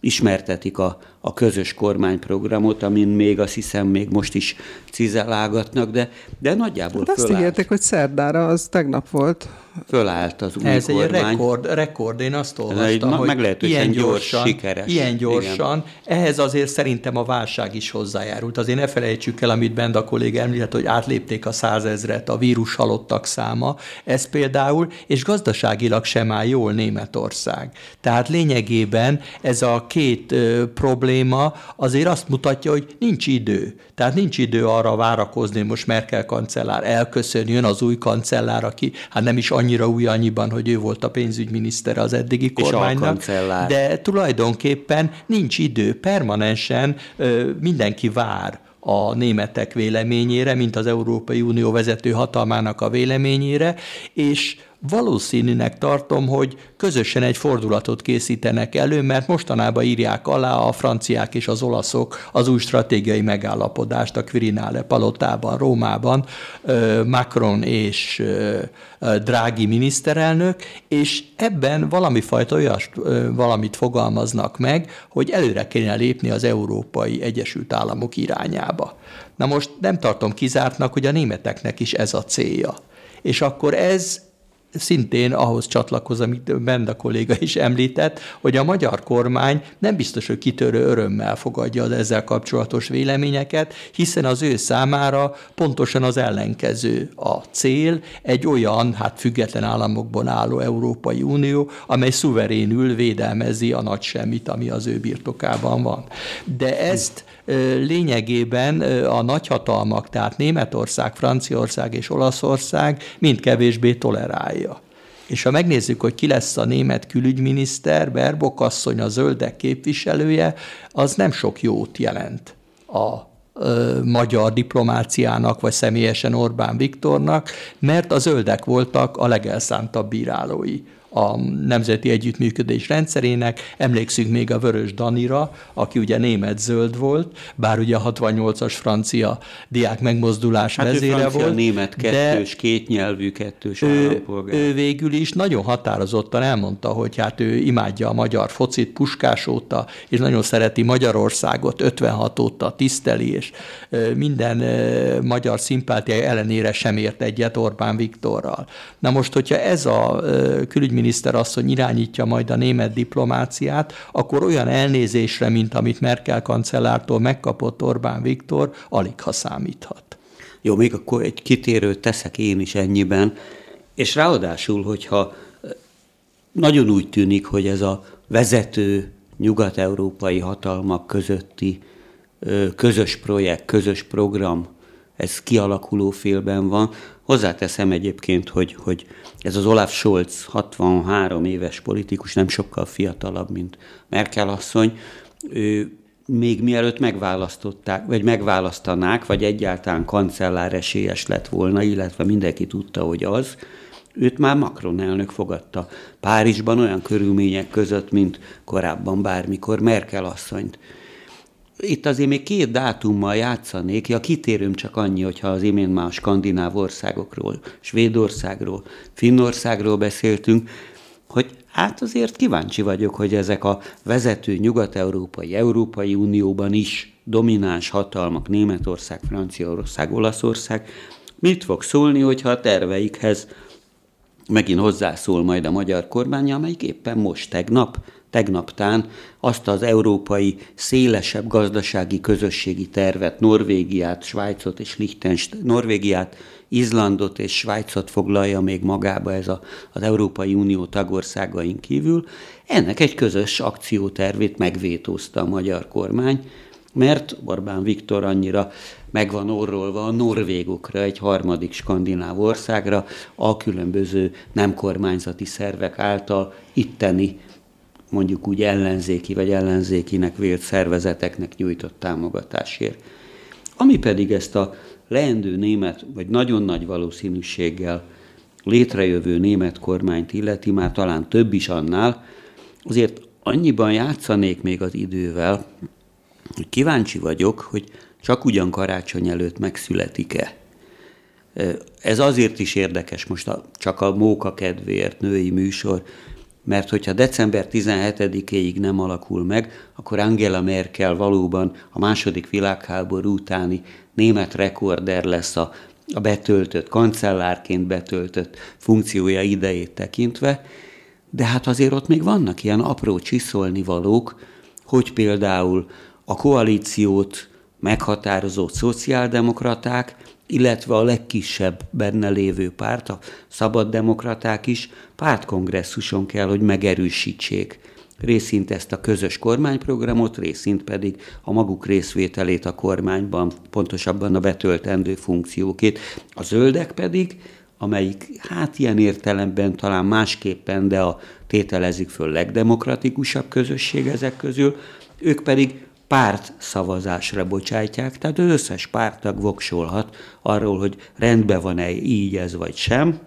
ismertetik a, a közös kormányprogramot, amin még azt hiszem még most is cizelálgatnak, de, de nagyjából hát azt ígérték, hogy szerdára, az tegnap volt. Fölállt az új Ez kormány. egy rekord, rekord, én azt olvastam, egy, hogy ilyen gyorsan, gyors, sikeres. Ilyen gyorsan, igen. ehhez azért szerintem a válság is hozzájárult. Azért ne felejtsük el, amit Benda kolléga említett, hogy átlépték a százezret a vírus halottak száma, ez például, és gazdaságilag sem áll jól Németország. Tehát lényegében ez a két ö, probléma, probléma azért azt mutatja, hogy nincs idő. Tehát nincs idő arra várakozni, most Merkel kancellár elköszön, jön az új kancellár, aki hát nem is annyira új annyiban, hogy ő volt a pénzügyminiszter az eddigi kormánynak. De tulajdonképpen nincs idő, permanensen mindenki vár a németek véleményére, mint az Európai Unió vezető hatalmának a véleményére, és valószínűnek tartom, hogy közösen egy fordulatot készítenek elő, mert mostanában írják alá a franciák és az olaszok az új stratégiai megállapodást a Quirinale palotában, Rómában, Macron és Drági miniszterelnök, és ebben valami fajta olyas, valamit fogalmaznak meg, hogy előre kéne lépni az Európai Egyesült Államok irányába. Na most nem tartom kizártnak, hogy a németeknek is ez a célja. És akkor ez szintén ahhoz csatlakoz, amit Benda kolléga is említett, hogy a magyar kormány nem biztos, hogy kitörő örömmel fogadja az ezzel kapcsolatos véleményeket, hiszen az ő számára pontosan az ellenkező a cél, egy olyan, hát független államokban álló Európai Unió, amely szuverénül védelmezi a nagy semmit, ami az ő birtokában van. De ezt lényegében a nagyhatalmak, tehát Németország, Franciaország és Olaszország mind kevésbé tolerálja. És ha megnézzük, hogy ki lesz a német külügyminiszter, Berbok asszony, a zöldek képviselője, az nem sok jót jelent a magyar diplomáciának, vagy személyesen Orbán Viktornak, mert a zöldek voltak a legelszántabb bírálói a nemzeti együttműködés rendszerének. Emlékszünk még a Vörös Danira, aki ugye német-zöld volt, bár ugye a 68-as francia diák megmozdulás hát vezére francia, volt. német, kettős, de kétnyelvű, kettős ő, ő végül is nagyon határozottan elmondta, hogy hát ő imádja a magyar focit puskás óta, és nagyon szereti Magyarországot 56 óta tiszteli, és minden magyar szimpátia ellenére sem ért egyet Orbán Viktorral. Na most, hogyha ez a külügyminiszter asszony irányítja majd a német diplomáciát, akkor olyan elnézésre, mint amit Merkel kancellártól megkapott Orbán Viktor, alig ha számíthat. Jó, még akkor egy kitérőt teszek én is ennyiben. És ráadásul, hogyha nagyon úgy tűnik, hogy ez a vezető nyugat-európai hatalmak közötti közös projekt, közös program, ez kialakuló félben van. Hozzáteszem egyébként, hogy, hogy ez az Olaf Scholz 63 éves politikus, nem sokkal fiatalabb, mint Merkel asszony, ő még mielőtt megválasztották, vagy megválasztanák, vagy egyáltalán kancellár esélyes lett volna, illetve mindenki tudta, hogy az, őt már Macron elnök fogadta. Párizsban olyan körülmények között, mint korábban bármikor Merkel asszonyt. Itt azért még két dátummal játszanék, ja kitérőm csak annyi, hogyha az imént már a skandináv országokról, Svédországról, Finnországról beszéltünk, hogy hát azért kíváncsi vagyok, hogy ezek a vezető nyugat-európai, Európai Unióban is domináns hatalmak, Németország, Franciaország, Olaszország, mit fog szólni, hogyha a terveikhez megint hozzászól majd a magyar kormány, amelyik éppen most tegnap, tegnaptán azt az európai szélesebb gazdasági közösségi tervet, Norvégiát, Svájcot és Liechtenstein, Norvégiát, Izlandot és Svájcot foglalja még magába ez a, az Európai Unió tagországain kívül. Ennek egy közös akciótervét megvétózta a magyar kormány, mert Orbán Viktor annyira meg van orrolva a norvégokra, egy harmadik skandináv országra, a különböző nem kormányzati szervek által itteni mondjuk úgy ellenzéki vagy ellenzékinek vélt szervezeteknek nyújtott támogatásért. Ami pedig ezt a leendő német, vagy nagyon nagy valószínűséggel létrejövő német kormányt illeti, már talán több is annál, azért annyiban játszanék még az idővel, hogy kíváncsi vagyok, hogy csak ugyan karácsony előtt megszületik-e. Ez azért is érdekes most a, csak a móka kedvéért női műsor, mert hogyha december 17-éig nem alakul meg, akkor Angela Merkel valóban a második világháború utáni német rekorder lesz a, a betöltött, kancellárként betöltött funkciója idejét tekintve, de hát azért ott még vannak ilyen apró csiszolni valók, hogy például a koalíciót meghatározó szociáldemokraták, illetve a legkisebb benne lévő párt, a szabaddemokraták is pártkongresszuson kell, hogy megerősítsék részint ezt a közös kormányprogramot, részint pedig a maguk részvételét a kormányban, pontosabban a betöltendő funkciókét. A zöldek pedig, amelyik hát ilyen értelemben talán másképpen, de a tételezik föl legdemokratikusabb közösség ezek közül, ők pedig párt szavazásra bocsátják, tehát az összes pártag voksolhat arról, hogy rendben van-e így ez vagy sem,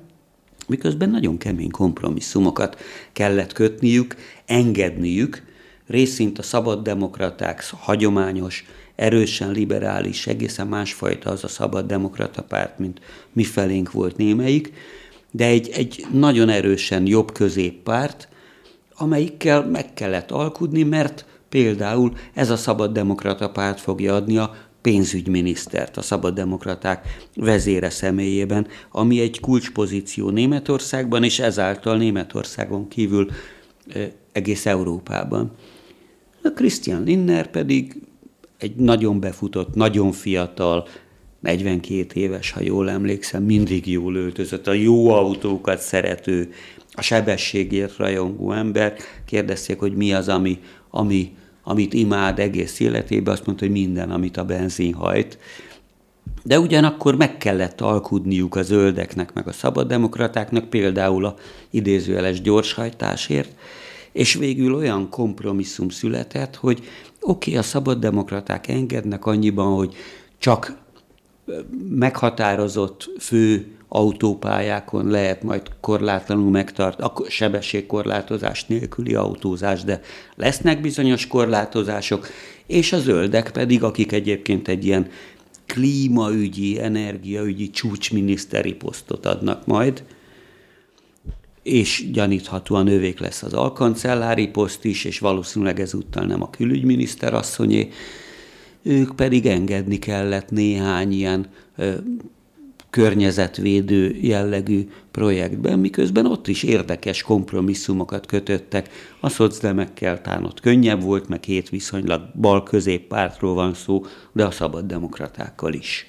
miközben nagyon kemény kompromisszumokat kellett kötniük, engedniük, részint a szabaddemokraták hagyományos, erősen liberális, egészen másfajta az a szabaddemokrata párt, mint mi felénk volt némelyik, de egy, egy nagyon erősen jobb középpárt, amelyikkel meg kellett alkudni, mert Például ez a szabaddemokrata párt fogja adni a pénzügyminisztert a szabaddemokraták vezére személyében, ami egy kulcspozíció Németországban, és ezáltal Németországon kívül egész Európában. A Christian Linner pedig egy nagyon befutott, nagyon fiatal, 42 éves, ha jól emlékszem, mindig jól öltözött, a jó autókat szerető, a sebességért rajongó ember. Kérdezték, hogy mi az, ami, ami amit imád egész életében, azt mondta, hogy minden, amit a benzin hajt. De ugyanakkor meg kellett alkudniuk a zöldeknek, meg a szabaddemokratáknak, például a idézőjeles gyorshajtásért, és végül olyan kompromisszum született, hogy oké, okay, a szabaddemokraták engednek annyiban, hogy csak meghatározott fő autópályákon lehet majd korlátlanul megtart, a sebességkorlátozás nélküli autózás, de lesznek bizonyos korlátozások, és a zöldek pedig, akik egyébként egy ilyen klímaügyi, energiaügyi csúcsminiszteri posztot adnak majd, és gyaníthatóan ővék lesz az alkancellári poszt is, és valószínűleg ezúttal nem a külügyminiszter asszonyé, ők pedig engedni kellett néhány ilyen környezetvédő jellegű projektben, miközben ott is érdekes kompromisszumokat kötöttek. A szocdemekkel tán ott könnyebb volt, meg két viszonylag bal pártról van szó, de a szabaddemokratákkal is.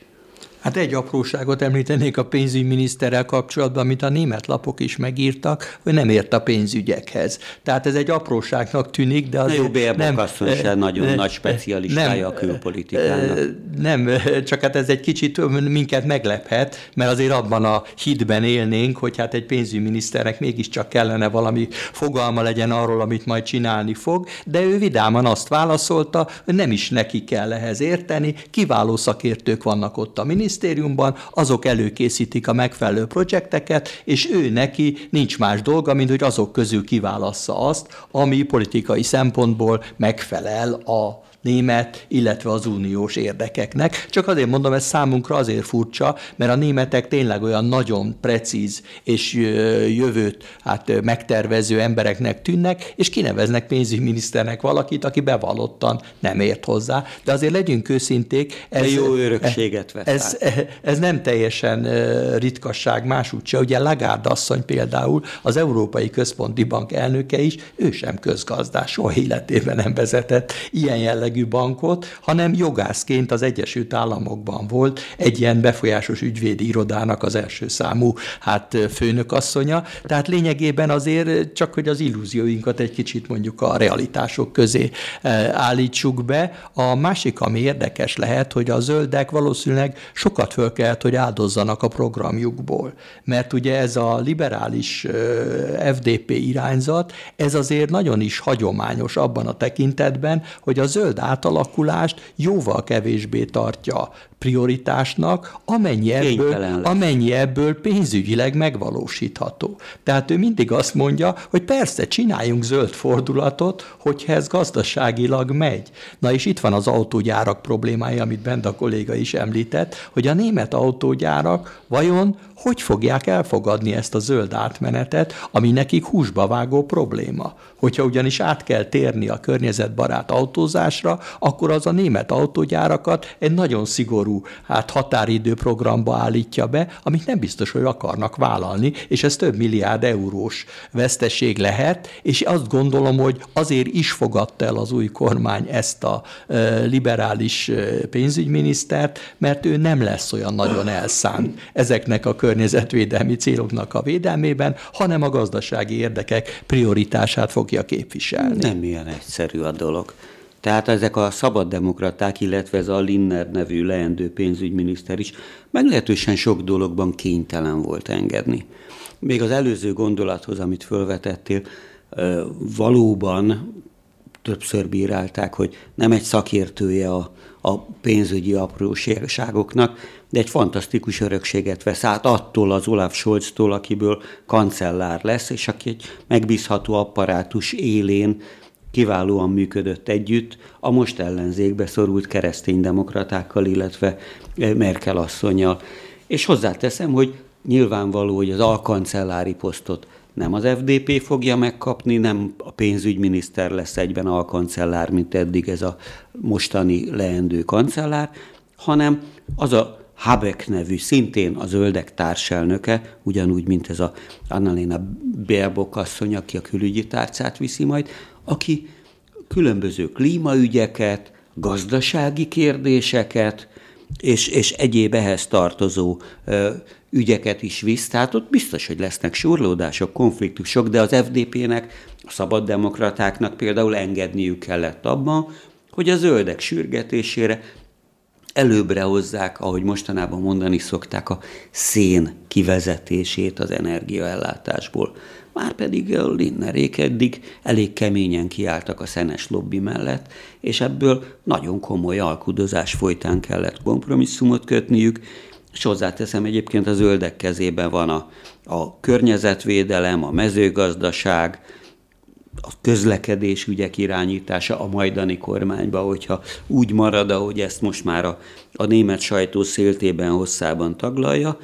Hát egy apróságot említenék a pénzügyminiszterrel kapcsolatban, amit a német lapok is megírtak, hogy nem ért a pénzügyekhez. Tehát ez egy apróságnak tűnik, de az jó, nem... Asszony se nagyon ne, nagy specialistája nem, a külpolitikának. Nem, csak hát ez egy kicsit minket meglephet, mert azért abban a hitben élnénk, hogy hát egy pénzügyminiszternek mégiscsak kellene valami fogalma legyen arról, amit majd csinálni fog, de ő vidáman azt válaszolta, hogy nem is neki kell ehhez érteni, kiváló szakértők vannak ott a miniszter, minisztériumban, azok előkészítik a megfelelő projekteket, és ő neki nincs más dolga, mint hogy azok közül kiválassza azt, ami politikai szempontból megfelel a német, illetve az uniós érdekeknek. Csak azért mondom, ez számunkra azért furcsa, mert a németek tényleg olyan nagyon precíz és jövőt hát megtervező embereknek tűnnek, és kineveznek pénzügyminiszternek valakit, aki bevallottan nem ért hozzá. De azért legyünk őszinték. Ez, De jó örökséget vett ez, ez nem teljesen ritkasság másút se. Ugye Lagarde asszony például, az Európai Központi Bank elnöke is, ő sem közgazdás, soha életében nem vezetett ilyen jellegű jellegű bankot, hanem jogászként az Egyesült Államokban volt egy ilyen befolyásos ügyvédi irodának az első számú hát főnökasszonya. Tehát lényegében azért csak, hogy az illúzióinkat egy kicsit mondjuk a realitások közé állítsuk be. A másik, ami érdekes lehet, hogy a zöldek valószínűleg sokat föl kellett, hogy áldozzanak a programjukból. Mert ugye ez a liberális FDP irányzat, ez azért nagyon is hagyományos abban a tekintetben, hogy a zöld átalakulást jóval kevésbé tartja prioritásnak, amennyi ebből, amennyi ebből pénzügyileg megvalósítható. Tehát ő mindig azt mondja, hogy persze csináljunk zöld fordulatot, hogyha ez gazdaságilag megy. Na és itt van az autógyárak problémája, amit Benda kolléga is említett, hogy a német autógyárak vajon hogy fogják elfogadni ezt a zöld átmenetet, ami nekik húsba vágó probléma. Hogyha ugyanis át kell térni a környezetbarát autózásra, akkor az a német autógyárakat egy nagyon szigorú hát határidő programba állítja be, amit nem biztos, hogy akarnak vállalni, és ez több milliárd eurós veszteség lehet, és azt gondolom, hogy azért is fogadta el az új kormány ezt a liberális pénzügyminisztert, mert ő nem lesz olyan nagyon elszánt ezeknek a környezetvédelmi céloknak a védelmében, hanem a gazdasági érdekek prioritását fogja képviselni. Nem ilyen egyszerű a dolog. Tehát ezek a szabaddemokraták, illetve ez a Linner nevű leendő pénzügyminiszter is meglehetősen sok dologban kénytelen volt engedni. Még az előző gondolathoz, amit felvetettél, valóban többször bírálták, hogy nem egy szakértője a, a pénzügyi apróságoknak, de egy fantasztikus örökséget vesz át attól az Olaf Scholztól, akiből kancellár lesz, és aki egy megbízható apparátus élén kiválóan működött együtt a most ellenzékbe szorult kereszténydemokratákkal, illetve e, Merkel asszonyjal. És hozzáteszem, hogy nyilvánvaló, hogy az alkancellári posztot nem az FDP fogja megkapni, nem a pénzügyminiszter lesz egyben alkancellár, mint eddig ez a mostani leendő kancellár, hanem az a Habeck nevű, szintén a zöldek társelnöke, ugyanúgy, mint ez a Annalena Baerbock asszony, aki a külügyi tárcát viszi majd, aki különböző klímaügyeket, gazdasági kérdéseket és, és egyéb ehhez tartozó ö, ügyeket is visz. Tehát ott biztos, hogy lesznek surlódások, konfliktusok, de az FDP-nek, a szabaddemokratáknak például engedniük kellett abban, hogy a zöldek sürgetésére előbbre hozzák, ahogy mostanában mondani szokták, a szén kivezetését az energiaellátásból. Márpedig a Linnerék eddig elég keményen kiálltak a szenes lobby mellett, és ebből nagyon komoly alkudozás folytán kellett kompromisszumot kötniük, és hozzáteszem, egyébként a zöldek kezében van a, a környezetvédelem, a mezőgazdaság, a közlekedés ügyek irányítása a majdani kormányba, hogyha úgy marad, ahogy ezt most már a, a német sajtó széltében hosszában taglalja,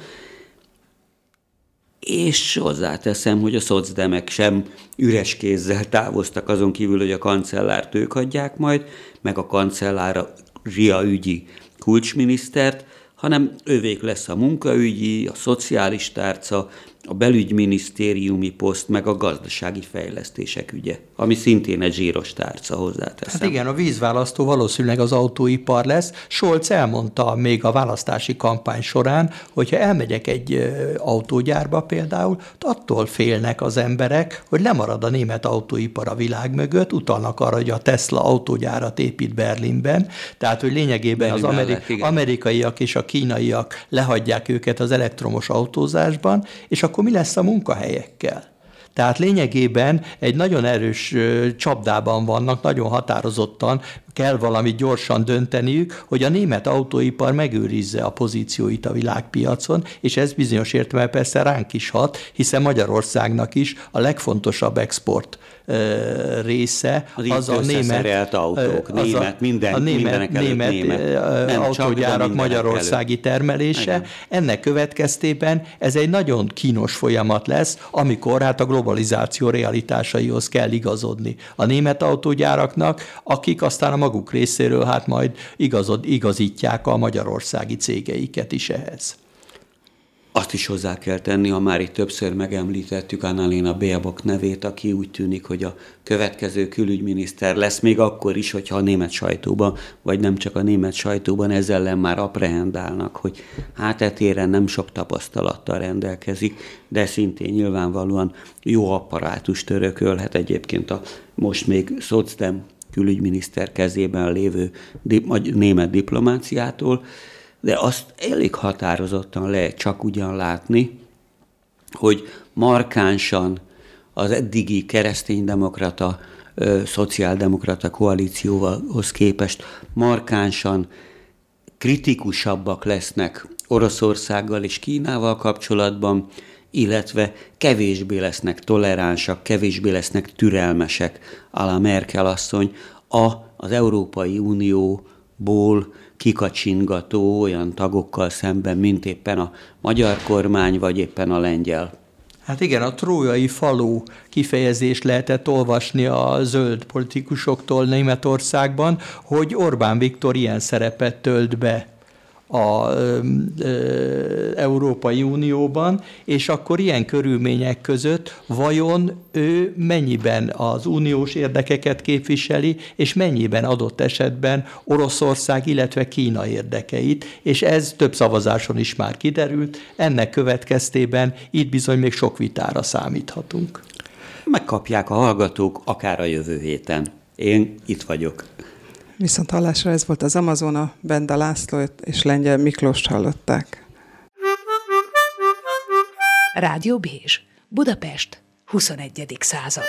és hozzáteszem, hogy a szocdemek sem üres kézzel távoztak azon kívül, hogy a kancellárt ők adják majd, meg a kancellára Ria ügyi kulcsminisztert, hanem övék lesz a munkaügyi, a szociális tárca, a belügyminisztériumi poszt, meg a gazdasági fejlesztések ügye, ami szintén egy zsíros tárca hozzáteszem. Hát igen, a vízválasztó valószínűleg az autóipar lesz. Scholz elmondta még a választási kampány során, hogyha elmegyek egy autógyárba például, attól félnek az emberek, hogy lemarad a német autóipar a világ mögött, utalnak arra, hogy a Tesla autógyárat épít Berlinben, tehát hogy lényegében az ameri- amerikaiak és a kínaiak lehagyják őket az elektromos autózásban, és akkor mi lesz a munkahelyekkel? Tehát lényegében egy nagyon erős csapdában vannak, nagyon határozottan kell valamit gyorsan dönteniük, hogy a német autóipar megőrizze a pozícióit a világpiacon, és ez bizonyos értelemben persze ránk is hat, hiszen Magyarországnak is a legfontosabb export része az, a német autók, az német, a, minden, a német, német, német Nem, autógyárak magyarországi előtt. termelése. Igen. Ennek következtében ez egy nagyon kínos folyamat lesz, amikor hát a globalizáció realitásaihoz kell igazodni a német autógyáraknak, akik aztán a maguk részéről hát majd igazod, igazítják a magyarországi cégeiket is ehhez. Azt is hozzá kell tenni, ha már itt többször megemlítettük Annalena Baerbock nevét, aki úgy tűnik, hogy a következő külügyminiszter lesz, még akkor is, hogyha a német sajtóban, vagy nem csak a német sajtóban ezzel ellen már aprehendálnak, hogy hát etéren nem sok tapasztalattal rendelkezik, de szintén nyilvánvalóan jó apparátus törökölhet egyébként a most még szocdem külügyminiszter kezében lévő német diplomáciától, de azt elég határozottan lehet csak ugyan látni, hogy markánsan az eddigi kereszténydemokrata, szociáldemokrata koalícióhoz képest markánsan kritikusabbak lesznek Oroszországgal és Kínával kapcsolatban, illetve kevésbé lesznek toleránsak, kevésbé lesznek türelmesek, a Merkel asszony, a, az Európai Unióból kikacsingató olyan tagokkal szemben, mint éppen a magyar kormány, vagy éppen a lengyel. Hát igen, a trójai falu kifejezést lehetett olvasni a zöld politikusoktól Németországban, hogy Orbán Viktor ilyen szerepet tölt be a ö, Európai Unióban, és akkor ilyen körülmények között vajon ő mennyiben az uniós érdekeket képviseli, és mennyiben adott esetben Oroszország, illetve Kína érdekeit, és ez több szavazáson is már kiderült, ennek következtében itt bizony még sok vitára számíthatunk. Megkapják a hallgatók akár a jövő héten. Én itt vagyok. Viszont hallásra ez volt az Amazona, Benda László és Lengyel Miklós hallották. Rádió Bézs, Budapest, 21. század.